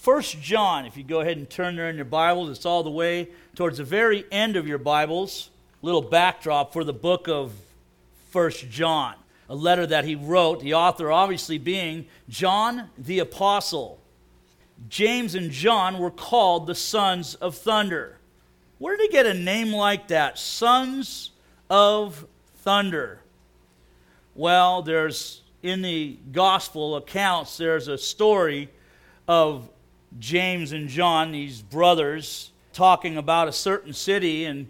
First John, if you go ahead and turn there in your Bibles, it's all the way towards the very end of your Bibles. Little backdrop for the book of First John, a letter that he wrote, the author obviously being John the Apostle. James and John were called the sons of thunder. Where did he get a name like that? Sons of thunder. Well, there's in the gospel accounts, there's a story of James and John, these brothers, talking about a certain city and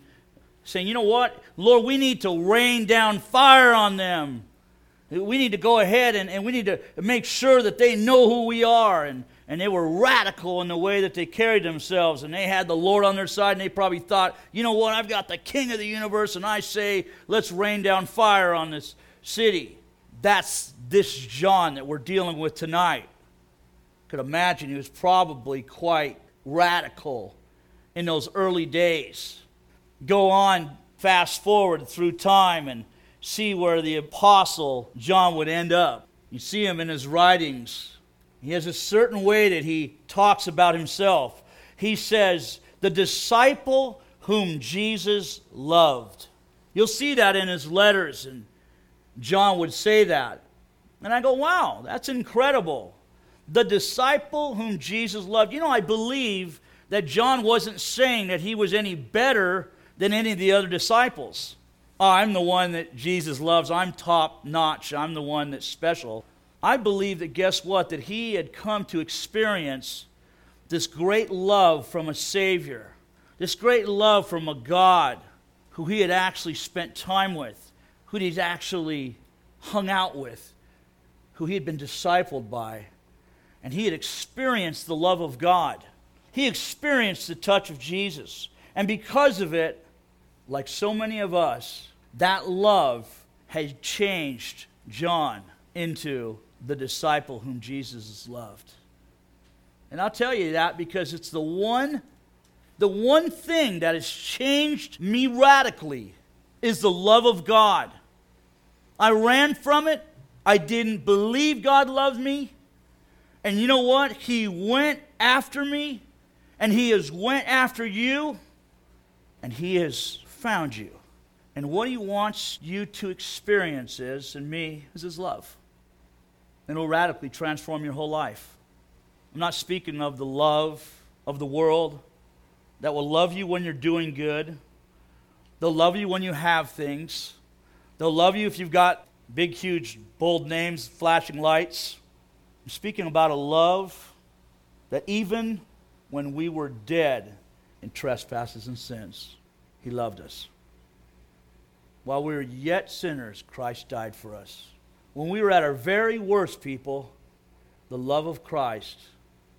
saying, you know what, Lord, we need to rain down fire on them. We need to go ahead and, and we need to make sure that they know who we are. And, and they were radical in the way that they carried themselves. And they had the Lord on their side, and they probably thought, you know what, I've got the king of the universe, and I say, let's rain down fire on this city. That's this John that we're dealing with tonight. Could imagine he was probably quite radical in those early days. Go on, fast forward through time, and see where the apostle John would end up. You see him in his writings he has a certain way that he talks about himself. He says, the disciple whom Jesus loved. You'll see that in his letters, and John would say that. And I go, wow, that's incredible. The disciple whom Jesus loved. You know, I believe that John wasn't saying that he was any better than any of the other disciples. Oh, I'm the one that Jesus loves. I'm top notch. I'm the one that's special. I believe that guess what? That he had come to experience this great love from a Savior, this great love from a God who he had actually spent time with, who he'd actually hung out with, who he had been discipled by. And he had experienced the love of God. He experienced the touch of Jesus. And because of it, like so many of us, that love had changed John into the disciple whom Jesus loved. And I'll tell you that because it's the one the one thing that has changed me radically is the love of God. I ran from it. I didn't believe God loved me. And you know what? He went after me and he has went after you and he has found you. And what he wants you to experience is, and me, is his love and it will radically transform your whole life. I'm not speaking of the love of the world that will love you when you're doing good. They'll love you when you have things. They'll love you if you've got big, huge, bold names, flashing lights. I'm speaking about a love that even when we were dead in trespasses and sins, He loved us. While we were yet sinners, Christ died for us when we were at our very worst, people, the love of Christ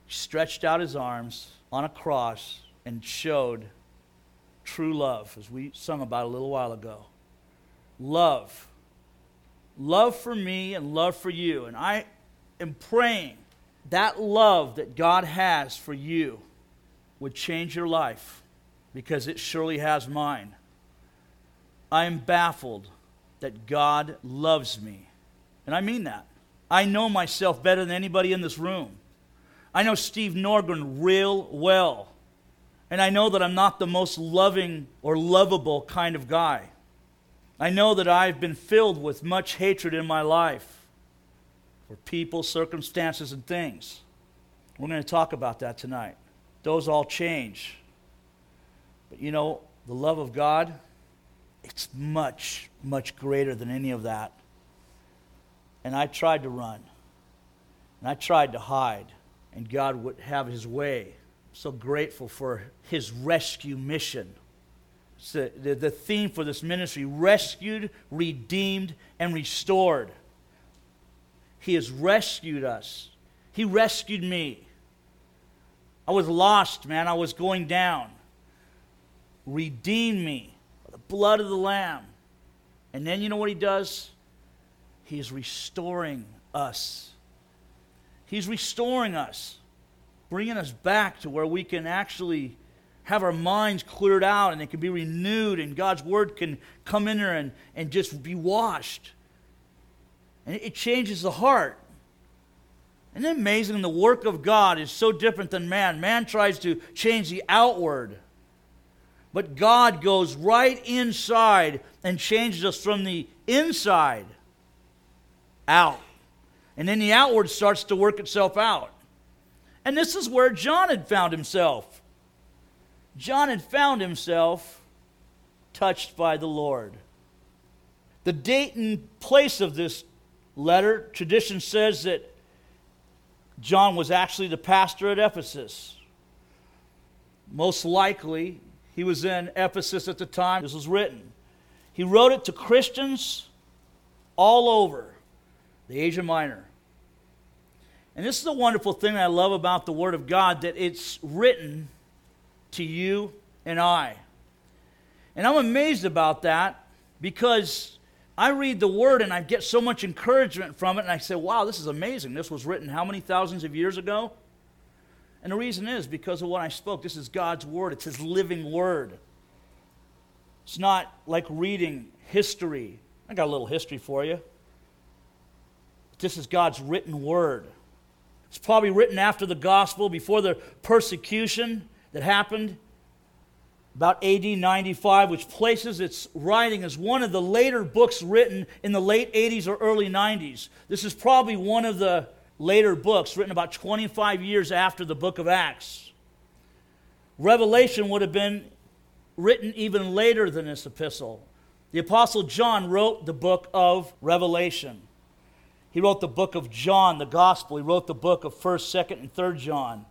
stretched out his arms on a cross and showed true love, as we sung about a little while ago. Love. Love for me and love for you. And I am praying that love that God has for you would change your life because it surely has mine. I am baffled that God loves me and I mean that. I know myself better than anybody in this room. I know Steve Norgren real well. And I know that I'm not the most loving or lovable kind of guy. I know that I've been filled with much hatred in my life for people, circumstances, and things. We're going to talk about that tonight. Those all change. But you know, the love of God, it's much, much greater than any of that. And I tried to run. And I tried to hide. And God would have his way. so grateful for his rescue mission. The, the, the theme for this ministry rescued, redeemed, and restored. He has rescued us. He rescued me. I was lost, man. I was going down. Redeemed me by the blood of the Lamb. And then you know what he does? He is restoring us. He's restoring us, bringing us back to where we can actually have our minds cleared out and they can be renewed, and God's Word can come in there and, and just be washed. And it changes the heart. Isn't it amazing? The work of God is so different than man. Man tries to change the outward, but God goes right inside and changes us from the inside out. And then the outward starts to work itself out. And this is where John had found himself. John had found himself touched by the Lord. The date and place of this letter, tradition says that John was actually the pastor at Ephesus. Most likely, he was in Ephesus at the time this was written. He wrote it to Christians all over the Asia Minor. And this is the wonderful thing I love about the Word of God that it's written to you and I. And I'm amazed about that because I read the Word and I get so much encouragement from it, and I say, wow, this is amazing. This was written how many thousands of years ago? And the reason is because of what I spoke. This is God's Word, it's His living Word. It's not like reading history. I got a little history for you. This is God's written Word. It's probably written after the gospel, before the persecution that happened about AD 95, which places its writing as one of the later books written in the late 80s or early 90s. This is probably one of the later books written about 25 years after the book of Acts. Revelation would have been written even later than this epistle. The Apostle John wrote the book of Revelation. He wrote the book of John, the Gospel. He wrote the book of 1st, 2nd, and 3rd John.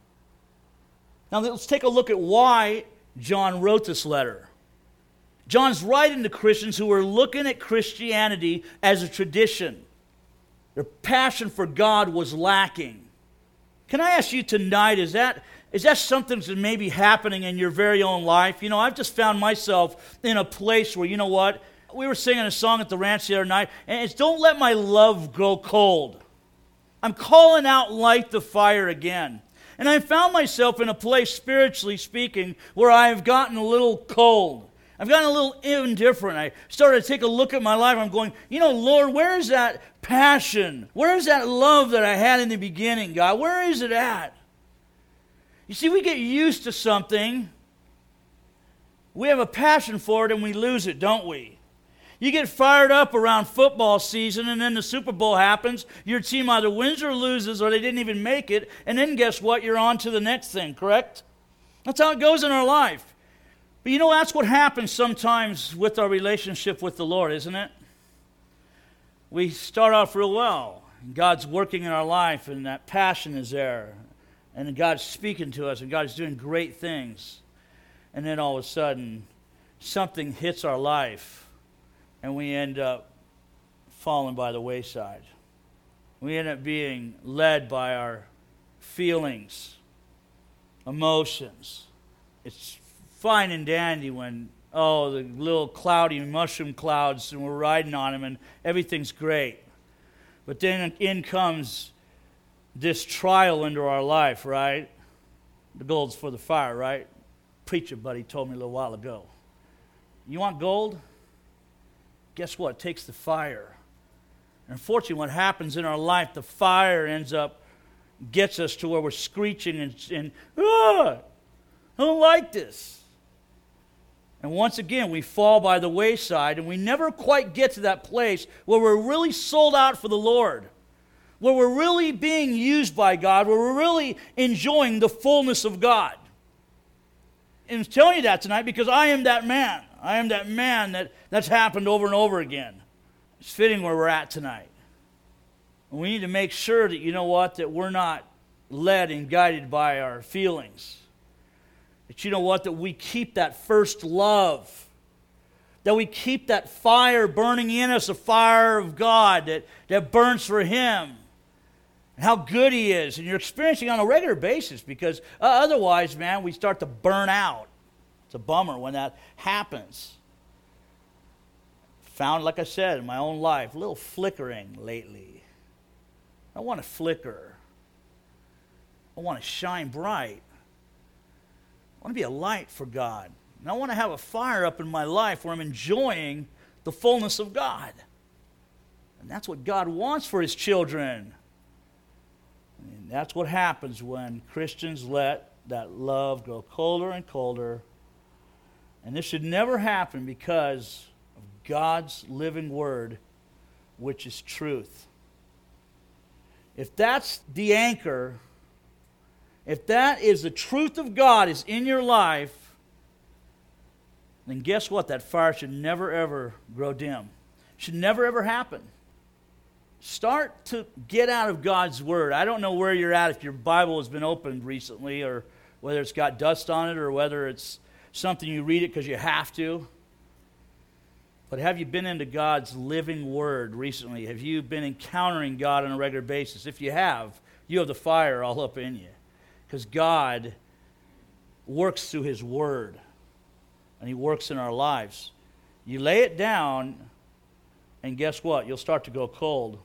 Now let's take a look at why John wrote this letter. John's writing to Christians who are looking at Christianity as a tradition. Their passion for God was lacking. Can I ask you tonight, is that, is that something that may be happening in your very own life? You know, I've just found myself in a place where, you know what? We were singing a song at the ranch the other night, and it's Don't Let My Love Grow Cold. I'm calling out light the fire again. And I found myself in a place, spiritually speaking, where I've gotten a little cold. I've gotten a little indifferent. I started to take a look at my life. I'm going, you know, Lord, where is that passion? Where is that love that I had in the beginning, God? Where is it at? You see, we get used to something, we have a passion for it, and we lose it, don't we? You get fired up around football season, and then the Super Bowl happens. Your team either wins or loses, or they didn't even make it. And then guess what? You're on to the next thing, correct? That's how it goes in our life. But you know, that's what happens sometimes with our relationship with the Lord, isn't it? We start off real well. God's working in our life, and that passion is there. And God's speaking to us, and God's doing great things. And then all of a sudden, something hits our life and we end up falling by the wayside. We end up being led by our feelings, emotions. It's fine and dandy when, oh, the little cloudy mushroom clouds and we're riding on them and everything's great. But then in comes this trial into our life, right? The gold's for the fire, right? Preacher buddy told me a little while ago. You want gold? Guess what? It takes the fire. Unfortunately, what happens in our life, the fire ends up, gets us to where we're screeching and, and ah, I don't like this. And once again, we fall by the wayside and we never quite get to that place where we're really sold out for the Lord, where we're really being used by God, where we're really enjoying the fullness of God. And I'm telling you that tonight because I am that man. I am that man that, that's happened over and over again. It's fitting where we're at tonight. And we need to make sure that, you know what, that we're not led and guided by our feelings. That, you know what, that we keep that first love. That we keep that fire burning in us, a fire of God that, that burns for Him. And how good He is. And you're experiencing on a regular basis because uh, otherwise, man, we start to burn out. It's a bummer when that happens. Found, like I said, in my own life, a little flickering lately. I want to flicker. I want to shine bright. I want to be a light for God. And I want to have a fire up in my life where I'm enjoying the fullness of God. And that's what God wants for his children. And that's what happens when Christians let that love grow colder and colder. And this should never happen because of God's living word, which is truth. If that's the anchor, if that is the truth of God is in your life, then guess what? That fire should never ever grow dim. Should never ever happen. Start to get out of God's Word. I don't know where you're at, if your Bible has been opened recently, or whether it's got dust on it, or whether it's something you read it because you have to. But have you been into God's living Word recently? Have you been encountering God on a regular basis? If you have, you have the fire all up in you. Because God works through His Word, and He works in our lives. You lay it down, and guess what? You'll start to go cold.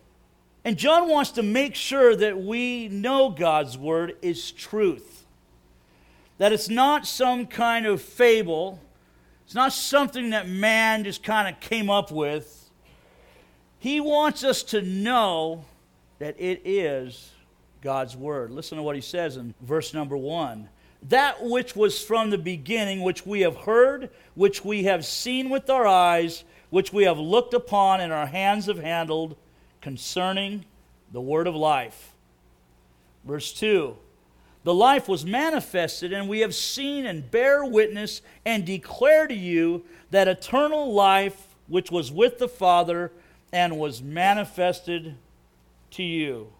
And John wants to make sure that we know God's word is truth. That it's not some kind of fable, it's not something that man just kind of came up with. He wants us to know that it is God's word. Listen to what he says in verse number one. That which was from the beginning, which we have heard, which we have seen with our eyes, which we have looked upon and our hands have handled concerning the word of life. Verse 2 The life was manifested, and we have seen and bear witness and declare to you that eternal life which was with the Father and was manifested to you.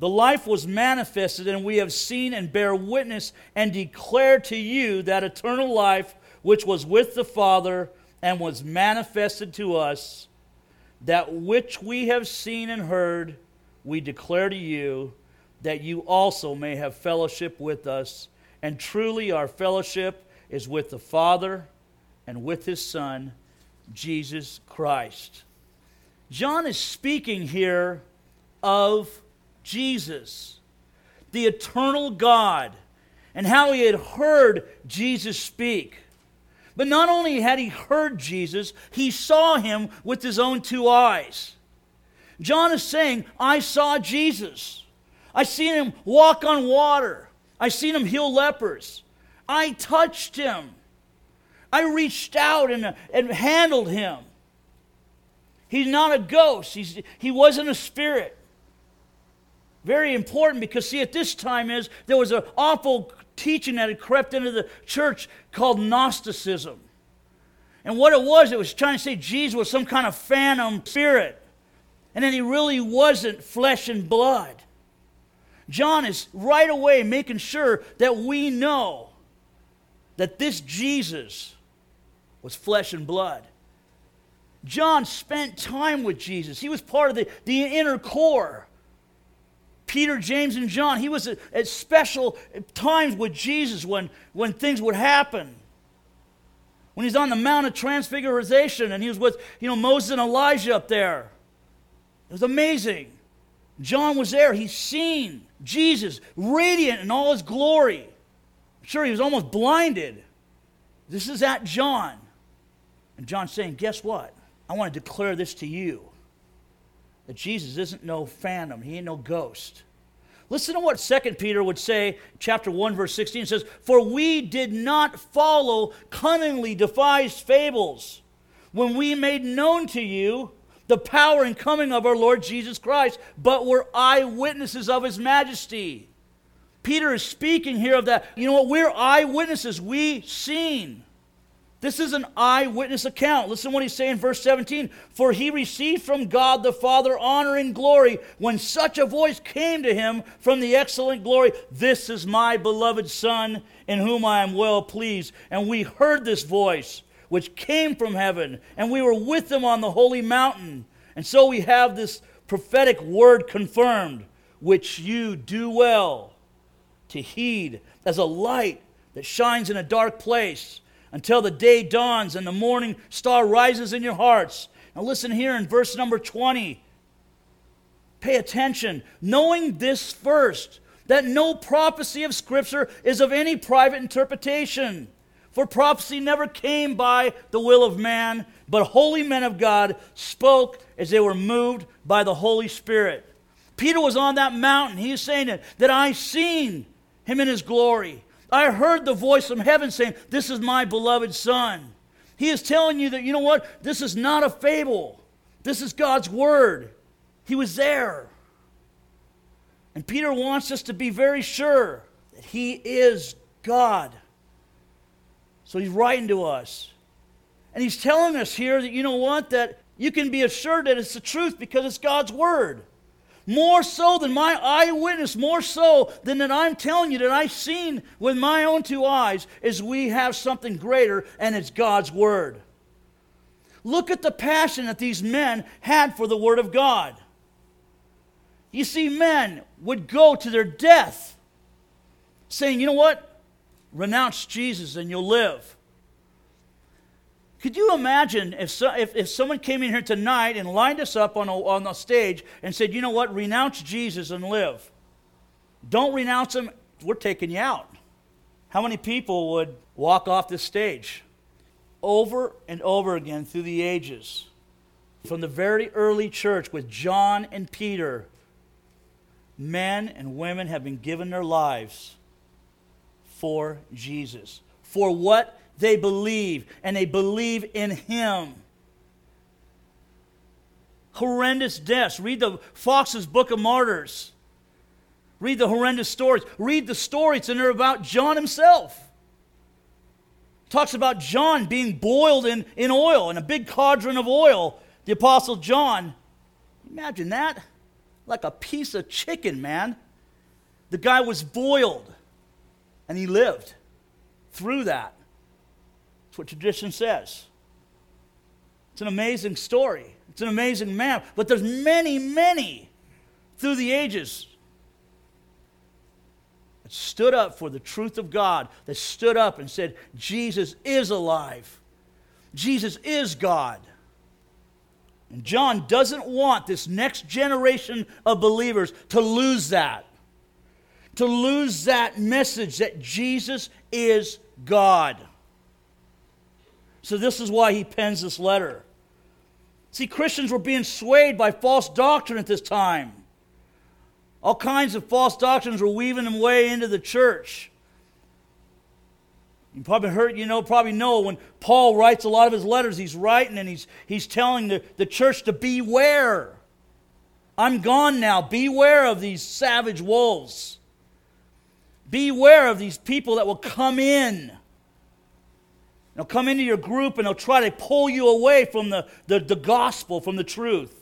The life was manifested, and we have seen and bear witness and declare to you that eternal life which was with the Father and was manifested to us that which we have seen and heard, we declare to you, that you also may have fellowship with us. And truly, our fellowship is with the Father and with his Son, Jesus Christ. John is speaking here of Jesus, the eternal God, and how he had heard Jesus speak. But not only had he heard Jesus, he saw him with his own two eyes. John is saying, I saw Jesus. I seen him walk on water. I seen him heal lepers. I touched him. I reached out and, and handled him. He's not a ghost. He's, he wasn't a spirit. Very important because, see, at this time is there was an awful teaching that had crept into the church called Gnosticism. And what it was, it was trying to say Jesus was some kind of phantom spirit. And then he really wasn't flesh and blood. John is right away making sure that we know that this Jesus was flesh and blood. John spent time with Jesus. He was part of the, the inner core. Peter, James, and John. He was at, at special times with Jesus when, when things would happen. When he's on the Mount of Transfiguration and he was with you know, Moses and Elijah up there. It was amazing. John was there. He's seen Jesus radiant in all his glory. I'm sure he was almost blinded. This is at John. And John's saying, Guess what? I want to declare this to you that Jesus isn't no phantom, he ain't no ghost. Listen to what 2 Peter would say, chapter 1, verse 16 says, For we did not follow cunningly devised fables when we made known to you the power and coming of our Lord Jesus Christ, but were eyewitnesses of his majesty. Peter is speaking here of that. You know what? We're eyewitnesses. We seen. This is an eyewitness account. Listen what he's saying in verse 17. For he received from God the Father honor and glory when such a voice came to him from the excellent glory This is my beloved Son, in whom I am well pleased. And we heard this voice, which came from heaven, and we were with them on the holy mountain. And so we have this prophetic word confirmed, which you do well to heed as a light that shines in a dark place until the day dawns and the morning star rises in your hearts. Now, listen here in verse number 20. Pay attention. Knowing this first, that no prophecy of Scripture is of any private interpretation. For prophecy never came by the will of man, but holy men of God spoke as they were moved by the Holy Spirit. Peter was on that mountain. He is saying that, that I seen him in his glory. I heard the voice from heaven saying, This is my beloved Son. He is telling you that, you know what? This is not a fable. This is God's word. He was there. And Peter wants us to be very sure that he is God. So he's writing to us. And he's telling us here that, you know what? That you can be assured that it's the truth because it's God's word. More so than my eyewitness, more so than that I'm telling you that I've seen with my own two eyes, is we have something greater, and it's God's word. Look at the passion that these men had for the word of God. You see, men would go to their death saying, you know what? Renounce Jesus and you'll live. Could you imagine if, so, if, if someone came in here tonight and lined us up on a, on the stage and said, you know what, renounce Jesus and live? Don't renounce him, we're taking you out. How many people would walk off this stage? Over and over again through the ages. From the very early church with John and Peter, men and women have been given their lives for Jesus. For what they believe, and they believe in Him. Horrendous deaths. Read the Fox's Book of Martyrs. Read the horrendous stories. Read the stories, and they're about John himself. talks about John being boiled in, in oil, in a big cauldron of oil. The Apostle John. Imagine that. Like a piece of chicken, man. The guy was boiled, and he lived through that. That's what tradition says. It's an amazing story. It's an amazing man. But there's many, many through the ages that stood up for the truth of God, that stood up and said, Jesus is alive. Jesus is God. And John doesn't want this next generation of believers to lose that, to lose that message that Jesus is God. So, this is why he pens this letter. See, Christians were being swayed by false doctrine at this time. All kinds of false doctrines were weaving their way into the church. You probably heard, you know, probably know when Paul writes a lot of his letters, he's writing and he's, he's telling the, the church to beware. I'm gone now. Beware of these savage wolves. Beware of these people that will come in They'll come into your group and they'll try to pull you away from the, the, the gospel, from the truth.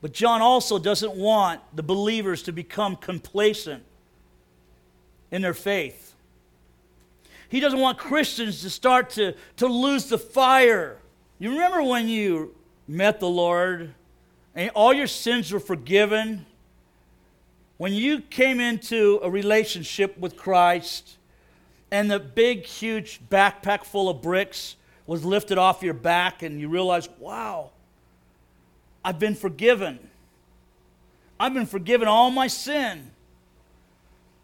But John also doesn't want the believers to become complacent in their faith. He doesn't want Christians to start to, to lose the fire. You remember when you met the Lord and all your sins were forgiven? When you came into a relationship with Christ, and the big, huge backpack full of bricks was lifted off your back, and you realize, wow, I've been forgiven. I've been forgiven all my sin.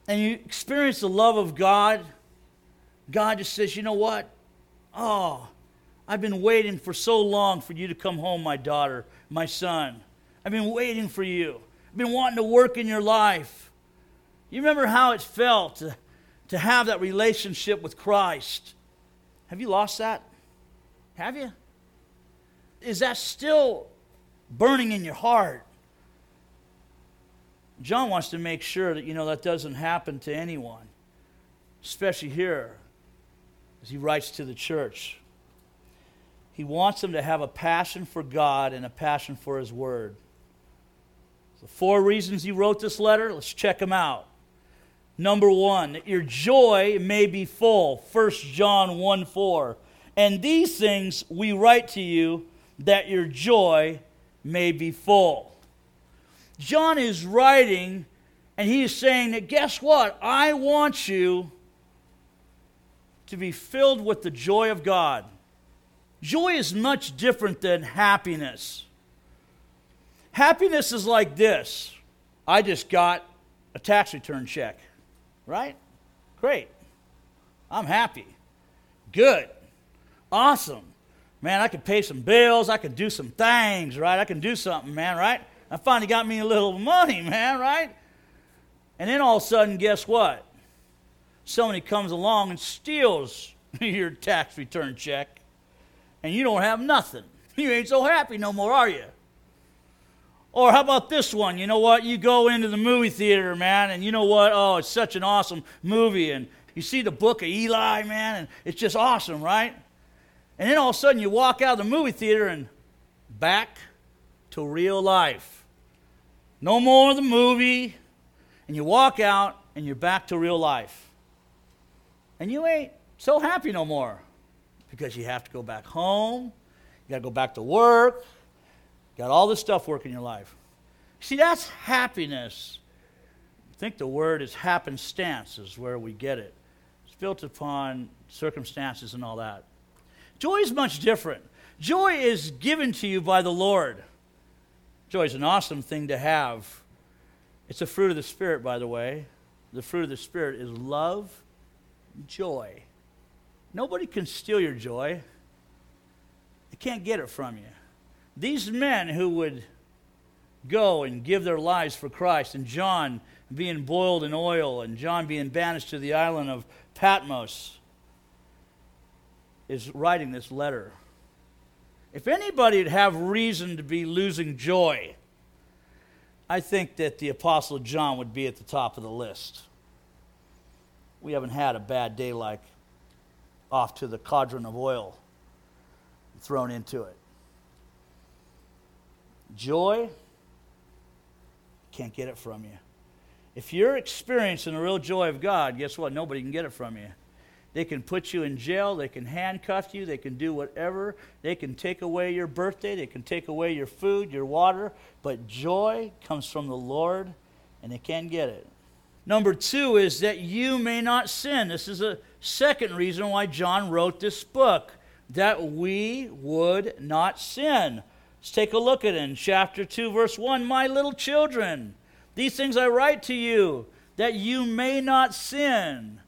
And you experience the love of God. God just says, you know what? Oh, I've been waiting for so long for you to come home, my daughter, my son. I've been waiting for you. Been wanting to work in your life. You remember how it felt to to have that relationship with Christ. Have you lost that? Have you? Is that still burning in your heart? John wants to make sure that you know that doesn't happen to anyone, especially here as he writes to the church. He wants them to have a passion for God and a passion for his word. The four reasons he wrote this letter, let's check them out. Number one, that your joy may be full. 1 John 1 4. And these things we write to you that your joy may be full. John is writing and he is saying that guess what? I want you to be filled with the joy of God. Joy is much different than happiness. Happiness is like this I just got a tax return check. Right? Great. I'm happy. Good. Awesome. Man, I could pay some bills. I could do some things, right? I can do something, man, right? I finally got me a little money, man, right? And then all of a sudden, guess what? Somebody comes along and steals your tax return check, and you don't have nothing. You ain't so happy no more, are you? Or how about this one? You know what? You go into the movie theater, man, and you know what? Oh, it's such an awesome movie, and you see the book of Eli, man, and it's just awesome, right? And then all of a sudden you walk out of the movie theater and back to real life. No more of the movie, and you walk out and you're back to real life. And you ain't so happy no more because you have to go back home, you got to go back to work, got all this stuff working in your life. See, that's happiness. I think the word is happenstance, is where we get it. It's built upon circumstances and all that. Joy is much different. Joy is given to you by the Lord. Joy is an awesome thing to have. It's a fruit of the Spirit, by the way. The fruit of the Spirit is love, joy. Nobody can steal your joy, they can't get it from you. These men who would go and give their lives for Christ, and John being boiled in oil, and John being banished to the island of Patmos, is writing this letter. If anybody would have reason to be losing joy, I think that the Apostle John would be at the top of the list. We haven't had a bad day like off to the cauldron of oil thrown into it. Joy, can't get it from you. If you're experiencing the real joy of God, guess what? Nobody can get it from you. They can put you in jail. They can handcuff you. They can do whatever. They can take away your birthday. They can take away your food, your water. But joy comes from the Lord, and they can't get it. Number two is that you may not sin. This is a second reason why John wrote this book, that we would not sin. Let's take a look at it in chapter 2, verse 1. My little children, these things I write to you, that you may not sin.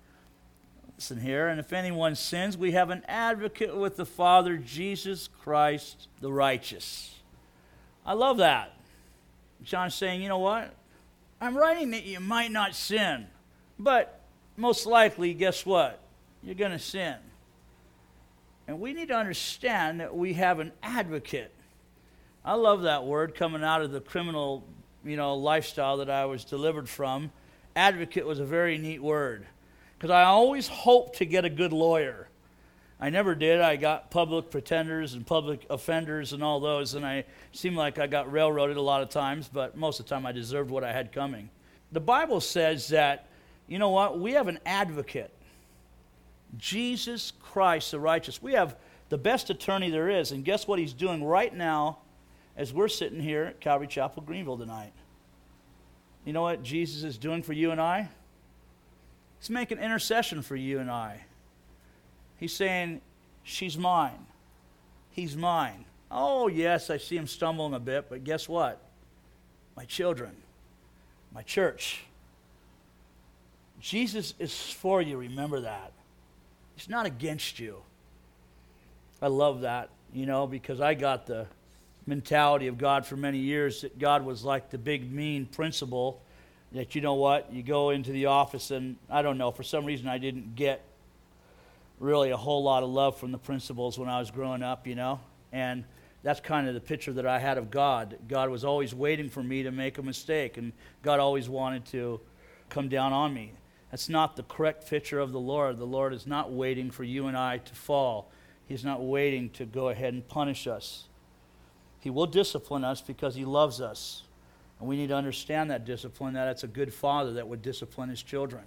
Listen here, and if anyone sins, we have an advocate with the Father, Jesus Christ the righteous. I love that. John's saying, you know what? I'm writing that you might not sin, but most likely, guess what? You're going to sin. And we need to understand that we have an advocate. I love that word coming out of the criminal, you know, lifestyle that I was delivered from. Advocate was a very neat word because I always hoped to get a good lawyer. I never did. I got public pretenders and public offenders and all those, and I seemed like I got railroaded a lot of times, but most of the time I deserved what I had coming. The Bible says that, you know what? We have an advocate Jesus Christ the righteous. We have the best attorney there is, and guess what he's doing right now as we're sitting here at Calvary Chapel, Greenville tonight? You know what Jesus is doing for you and I? He's making intercession for you and I. He's saying, She's mine. He's mine. Oh, yes, I see him stumbling a bit, but guess what? My children, my church. Jesus is for you, remember that. He's not against you. I love that, you know, because I got the mentality of God for many years that God was like the big, mean principal that you know what, you go into the office and I don't know, for some reason I didn't get really a whole lot of love from the principals when I was growing up, you know? And that's kind of the picture that I had of God. God was always waiting for me to make a mistake, and God always wanted to come down on me. That's not the correct picture of the Lord. The Lord is not waiting for you and I to fall, He's not waiting to go ahead and punish us. He will discipline us because He loves us. And we need to understand that discipline, that it's a good father that would discipline his children.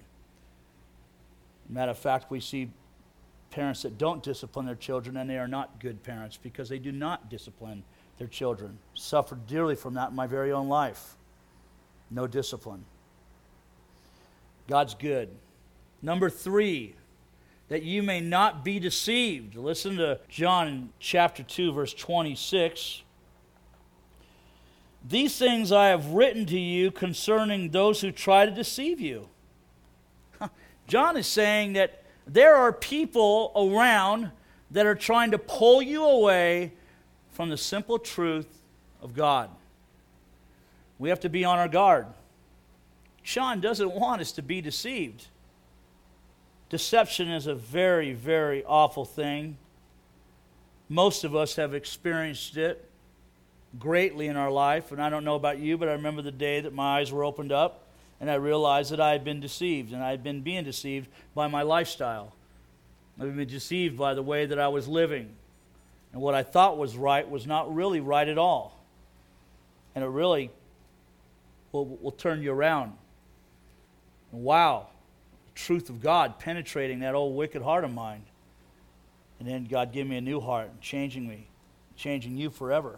Matter of fact, we see parents that don't discipline their children, and they are not good parents because they do not discipline their children. Suffered dearly from that in my very own life. No discipline. God's good. Number three, that you may not be deceived. Listen to John chapter 2, verse 26. These things I have written to you concerning those who try to deceive you. John is saying that there are people around that are trying to pull you away from the simple truth of God. We have to be on our guard. John doesn't want us to be deceived. Deception is a very, very awful thing. Most of us have experienced it greatly in our life, and I don't know about you, but I remember the day that my eyes were opened up and I realized that I had been deceived, and I had been being deceived by my lifestyle. I had been deceived by the way that I was living. And what I thought was right was not really right at all. And it really will, will turn you around. And wow, the truth of God penetrating that old wicked heart of mine. And then God gave me a new heart, and changing me, changing you forever.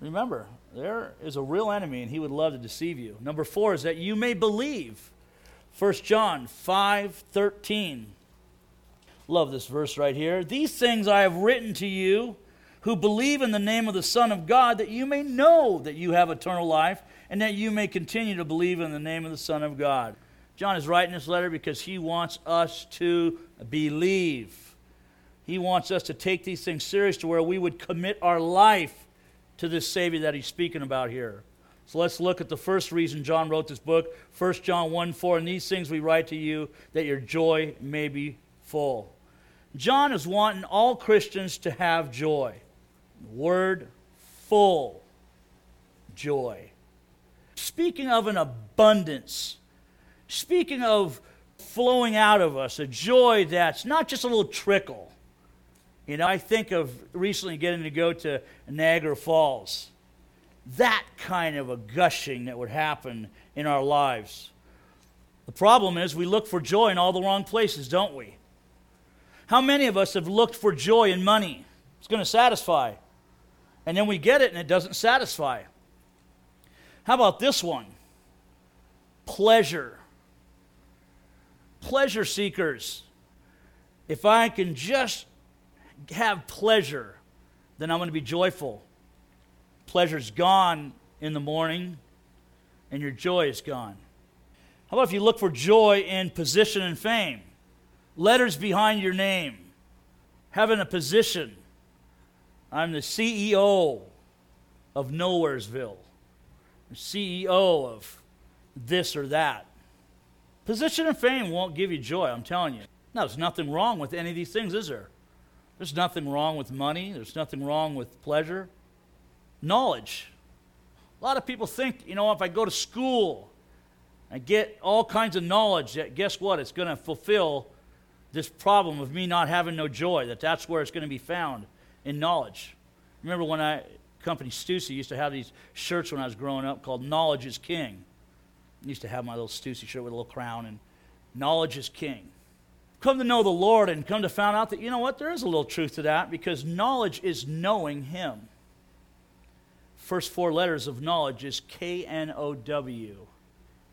Remember, there is a real enemy, and he would love to deceive you. Number four is that you may believe. 1 John 5 13. Love this verse right here. These things I have written to you who believe in the name of the Son of God, that you may know that you have eternal life, and that you may continue to believe in the name of the Son of God. John is writing this letter because he wants us to believe. He wants us to take these things serious to where we would commit our life to this Savior that he's speaking about here. So let's look at the first reason John wrote this book, 1 John 1 4. And these things we write to you that your joy may be full. John is wanting all Christians to have joy. word full joy. Speaking of an abundance, speaking of flowing out of us, a joy that's not just a little trickle. You know, I think of recently getting to go to Niagara Falls. That kind of a gushing that would happen in our lives. The problem is we look for joy in all the wrong places, don't we? How many of us have looked for joy in money? It's going to satisfy. And then we get it and it doesn't satisfy. How about this one? Pleasure. Pleasure seekers. If I can just have pleasure, then I'm going to be joyful. Pleasure's gone in the morning, and your joy is gone. How about if you look for joy in position and fame? letters behind your name, having a position. I'm the CEO of Nowheresville, CEO of this or that. Position and fame won't give you joy, I'm telling you. Now, there's nothing wrong with any of these things, is there? There's nothing wrong with money, there's nothing wrong with pleasure. Knowledge. A lot of people think, you know, if I go to school, I get all kinds of knowledge that guess what? It's going to fulfill this problem of me not having no joy, that that's where it's going to be found in knowledge. Remember when I, company Stussy used to have these shirts when I was growing up called Knowledge is King. I used to have my little Stussy shirt with a little crown and Knowledge is King. Come to know the Lord and come to find out that, you know what, there is a little truth to that because knowledge is knowing Him. First four letters of knowledge is K N O W.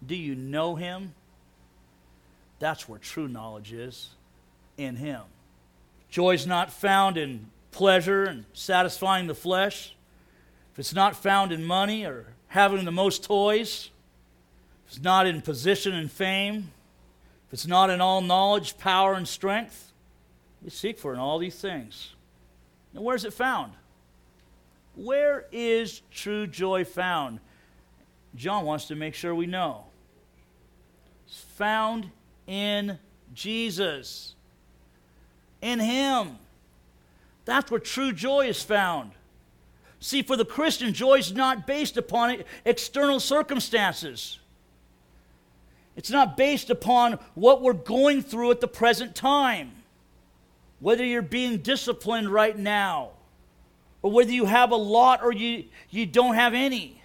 Do you know Him? That's where true knowledge is in Him. Joy is not found in pleasure and satisfying the flesh, if it's not found in money or having the most toys, if it's not in position and fame, if it's not in all knowledge, power, and strength, we seek for in all these things. And where's it found? Where is true joy found? John wants to make sure we know. It's found in Jesus in Him. That's where true joy is found. See, for the Christian, joy is not based upon external circumstances. It's not based upon what we're going through at the present time. Whether you're being disciplined right now, or whether you have a lot or you, you don't have any.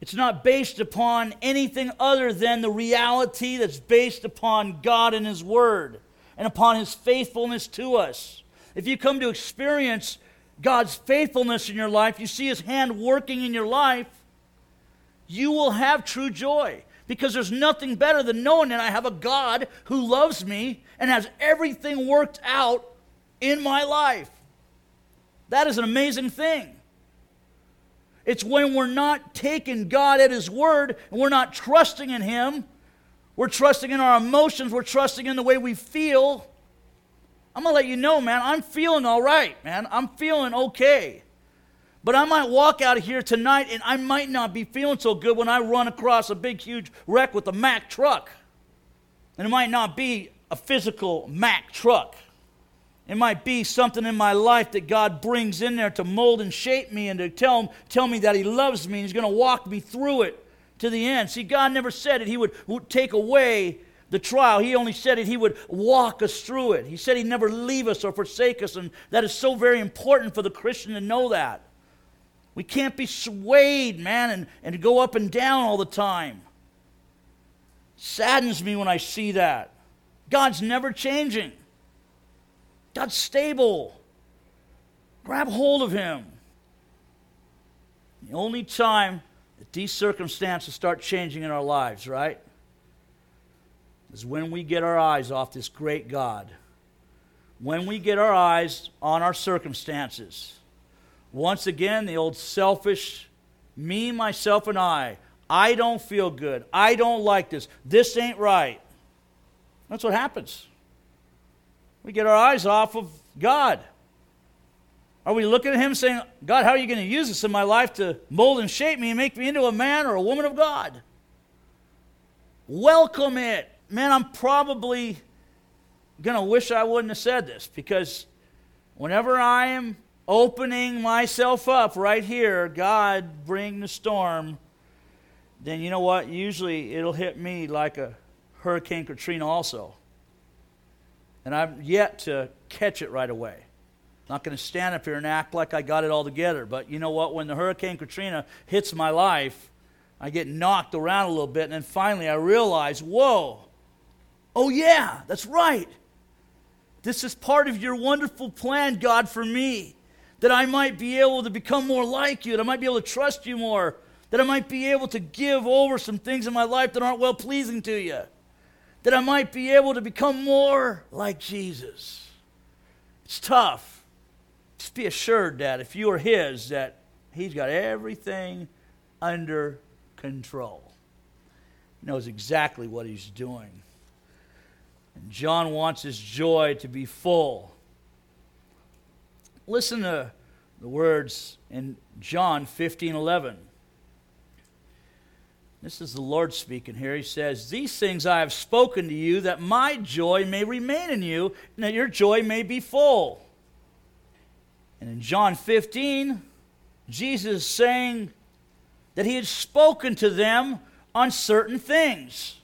It's not based upon anything other than the reality that's based upon God and His Word and upon his faithfulness to us. If you come to experience God's faithfulness in your life, you see his hand working in your life, you will have true joy. Because there's nothing better than knowing that I have a God who loves me and has everything worked out in my life. That is an amazing thing. It's when we're not taking God at His word and we're not trusting in Him we're trusting in our emotions. We're trusting in the way we feel. I'm going to let you know, man, I'm feeling all right, man. I'm feeling okay. But I might walk out of here tonight and I might not be feeling so good when I run across a big, huge wreck with a Mack truck. And it might not be a physical Mack truck. It might be something in my life that God brings in there to mold and shape me and to tell, tell me that He loves me and He's going to walk me through it to the end. See, God never said that He would, would take away the trial. He only said that He would walk us through it. He said He'd never leave us or forsake us, and that is so very important for the Christian to know that. We can't be swayed, man, and, and go up and down all the time. Saddens me when I see that. God's never changing. God's stable. Grab hold of Him. The only time that these circumstances start changing in our lives, right? Is when we get our eyes off this great God. When we get our eyes on our circumstances. Once again, the old selfish me, myself, and I. I don't feel good. I don't like this. This ain't right. That's what happens. We get our eyes off of God. Are we looking at Him saying, God, how are you going to use this in my life to mold and shape me and make me into a man or a woman of God? Welcome it. Man, I'm probably going to wish I wouldn't have said this because whenever I am opening myself up right here, God, bring the storm, then you know what? Usually it'll hit me like a Hurricane Katrina also. And I've yet to catch it right away. I'm not going to stand up here and act like I got it all together. But you know what? When the Hurricane Katrina hits my life, I get knocked around a little bit. And then finally I realize, whoa, oh yeah, that's right. This is part of your wonderful plan, God, for me. That I might be able to become more like you, that I might be able to trust you more, that I might be able to give over some things in my life that aren't well pleasing to you that I might be able to become more like Jesus. It's tough. Just be assured that if you are His, that He's got everything under control. He knows exactly what He's doing. And John wants his joy to be full. Listen to the words in John 15 11. This is the Lord speaking here. He says, These things I have spoken to you, that my joy may remain in you, and that your joy may be full. And in John 15, Jesus is saying that he had spoken to them on certain things.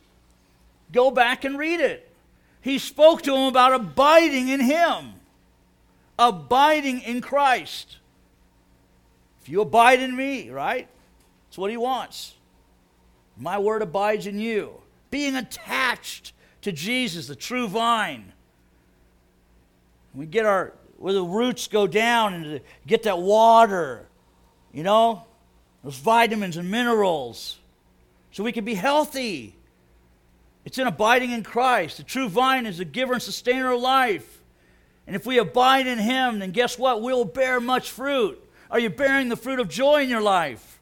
Go back and read it. He spoke to them about abiding in him, abiding in Christ. If you abide in me, right? That's what he wants. My word abides in you. Being attached to Jesus, the true vine. We get our, where the roots go down and get that water, you know, those vitamins and minerals, so we can be healthy. It's in abiding in Christ. The true vine is the giver and sustainer of life. And if we abide in Him, then guess what? We'll bear much fruit. Are you bearing the fruit of joy in your life?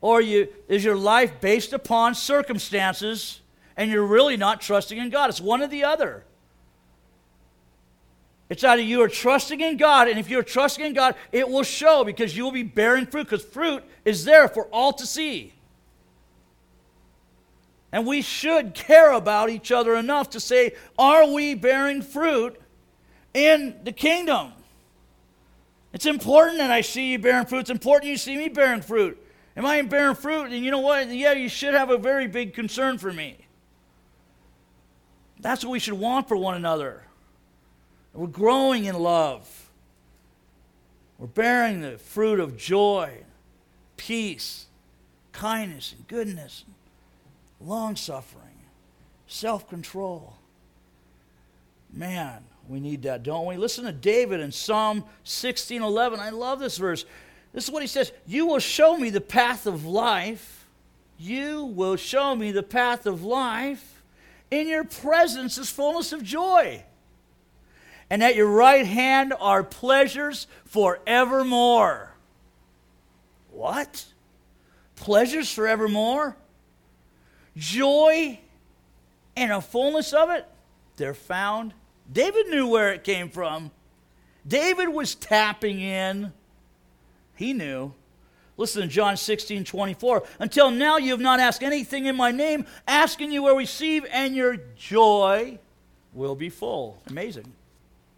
Or you, is your life based upon circumstances and you're really not trusting in God? It's one or the other. It's either you are trusting in God, and if you're trusting in God, it will show because you will be bearing fruit, because fruit is there for all to see. And we should care about each other enough to say, are we bearing fruit in the kingdom? It's important that I see you bearing fruit. It's important you see me bearing fruit. Am I bearing fruit? And you know what? Yeah, you should have a very big concern for me. That's what we should want for one another. We're growing in love. We're bearing the fruit of joy, peace, kindness, and goodness, long suffering, self control. Man, we need that, don't we? Listen to David in Psalm 16:11. I love this verse. This is what he says You will show me the path of life. You will show me the path of life. In your presence is fullness of joy. And at your right hand are pleasures forevermore. What? Pleasures forevermore? Joy and a fullness of it? They're found. David knew where it came from. David was tapping in He knew. Listen to John 16, 24. Until now you have not asked anything in my name. Asking you will receive, and your joy will be full. Amazing.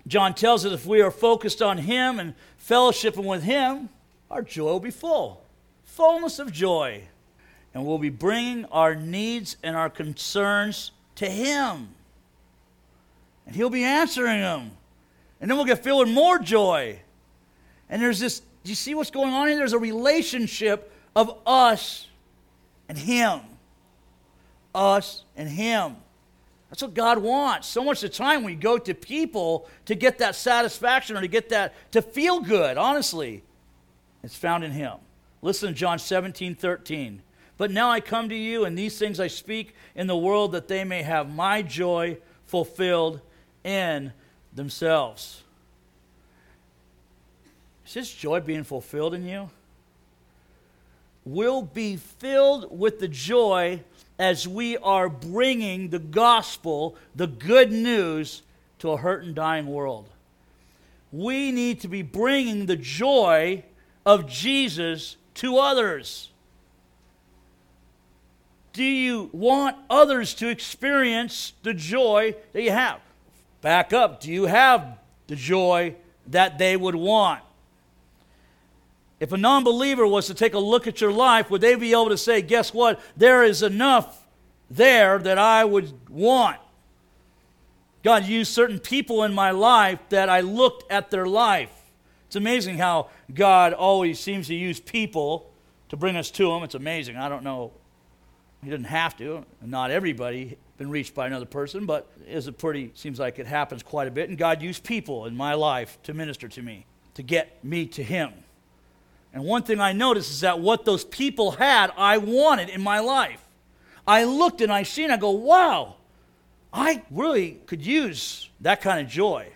John tells us if we are focused on him and fellowshipping with him, our joy will be full. Fullness of joy. And we'll be bringing our needs and our concerns to him. And he'll be answering them. And then we'll get filled with more joy. And there's this do you see what's going on here? There's a relationship of us and Him. Us and Him. That's what God wants. So much of the time we go to people to get that satisfaction or to get that, to feel good, honestly. It's found in Him. Listen to John 17, 13. But now I come to you, and these things I speak in the world that they may have my joy fulfilled in themselves. Is this joy being fulfilled in you? We'll be filled with the joy as we are bringing the gospel, the good news, to a hurt and dying world. We need to be bringing the joy of Jesus to others. Do you want others to experience the joy that you have? Back up. Do you have the joy that they would want? If a non believer was to take a look at your life, would they be able to say, guess what? There is enough there that I would want. God used certain people in my life that I looked at their life. It's amazing how God always seems to use people to bring us to Him. It's amazing. I don't know. He didn't have to. Not everybody been reached by another person, but is a pretty seems like it happens quite a bit. And God used people in my life to minister to me, to get me to Him. And one thing I noticed is that what those people had, I wanted in my life. I looked and I seen, I go, wow, I really could use that kind of joy.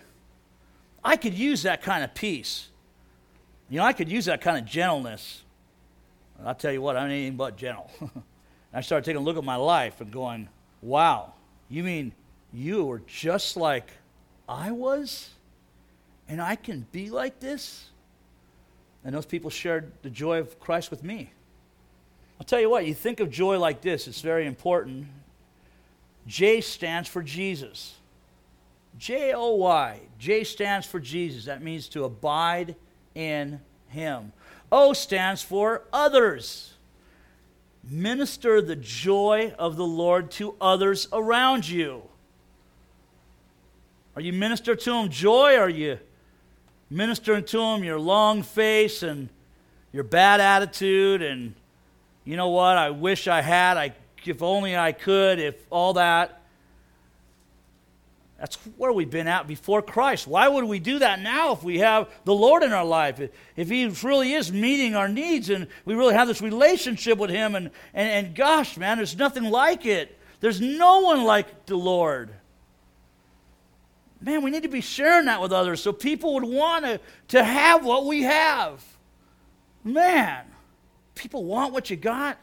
I could use that kind of peace. You know, I could use that kind of gentleness. I'll tell you what, I'm anything but gentle. I started taking a look at my life and going, wow, you mean you were just like I was? And I can be like this? And those people shared the joy of Christ with me. I'll tell you what, you think of joy like this, it's very important. J stands for Jesus. J O Y. J stands for Jesus. That means to abide in Him. O stands for others. Minister the joy of the Lord to others around you. Are you minister to them joy? Or are you ministering to them your long face and your bad attitude and you know what i wish i had i if only i could if all that that's where we've been at before christ why would we do that now if we have the lord in our life if he really is meeting our needs and we really have this relationship with him and, and, and gosh man there's nothing like it there's no one like the lord Man, we need to be sharing that with others so people would want to, to have what we have. Man, people want what you got.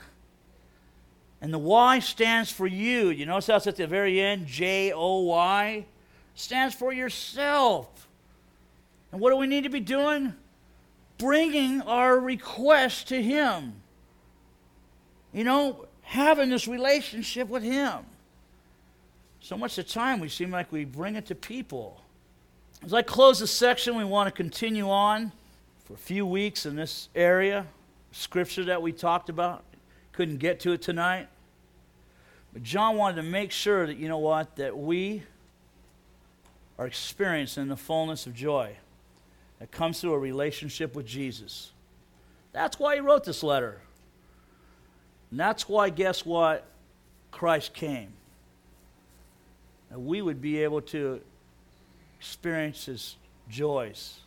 And the Y stands for you. You notice that's at the very end? J O Y stands for yourself. And what do we need to be doing? Bringing our request to Him. You know, having this relationship with Him. So much of the time we seem like we bring it to people. As I close this section, we want to continue on for a few weeks in this area, scripture that we talked about. Couldn't get to it tonight. But John wanted to make sure that, you know what, that we are experiencing the fullness of joy that comes through a relationship with Jesus. That's why he wrote this letter. And that's why, guess what? Christ came that we would be able to experience his joys,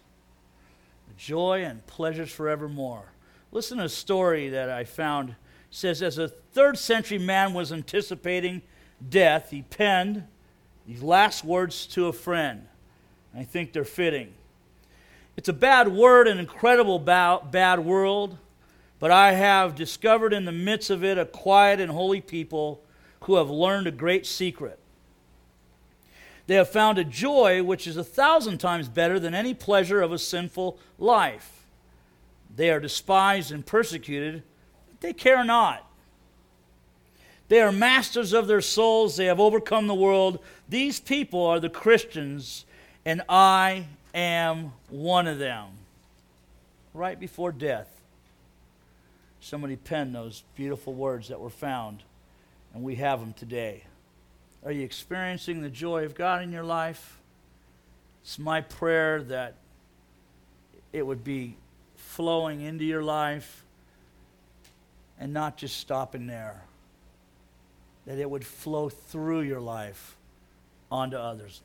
joy and pleasures forevermore. Listen to a story that I found. Says, as a third century man was anticipating death, he penned these last words to a friend. I think they're fitting. It's a bad word, an incredible bad world, but I have discovered in the midst of it a quiet and holy people who have learned a great secret. They have found a joy which is a thousand times better than any pleasure of a sinful life. They are despised and persecuted, they care not. They are masters of their souls. They have overcome the world. These people are the Christians, and I am one of them. Right before death, somebody penned those beautiful words that were found, and we have them today. Are you experiencing the joy of God in your life? It's my prayer that it would be flowing into your life and not just stopping there that it would flow through your life onto others.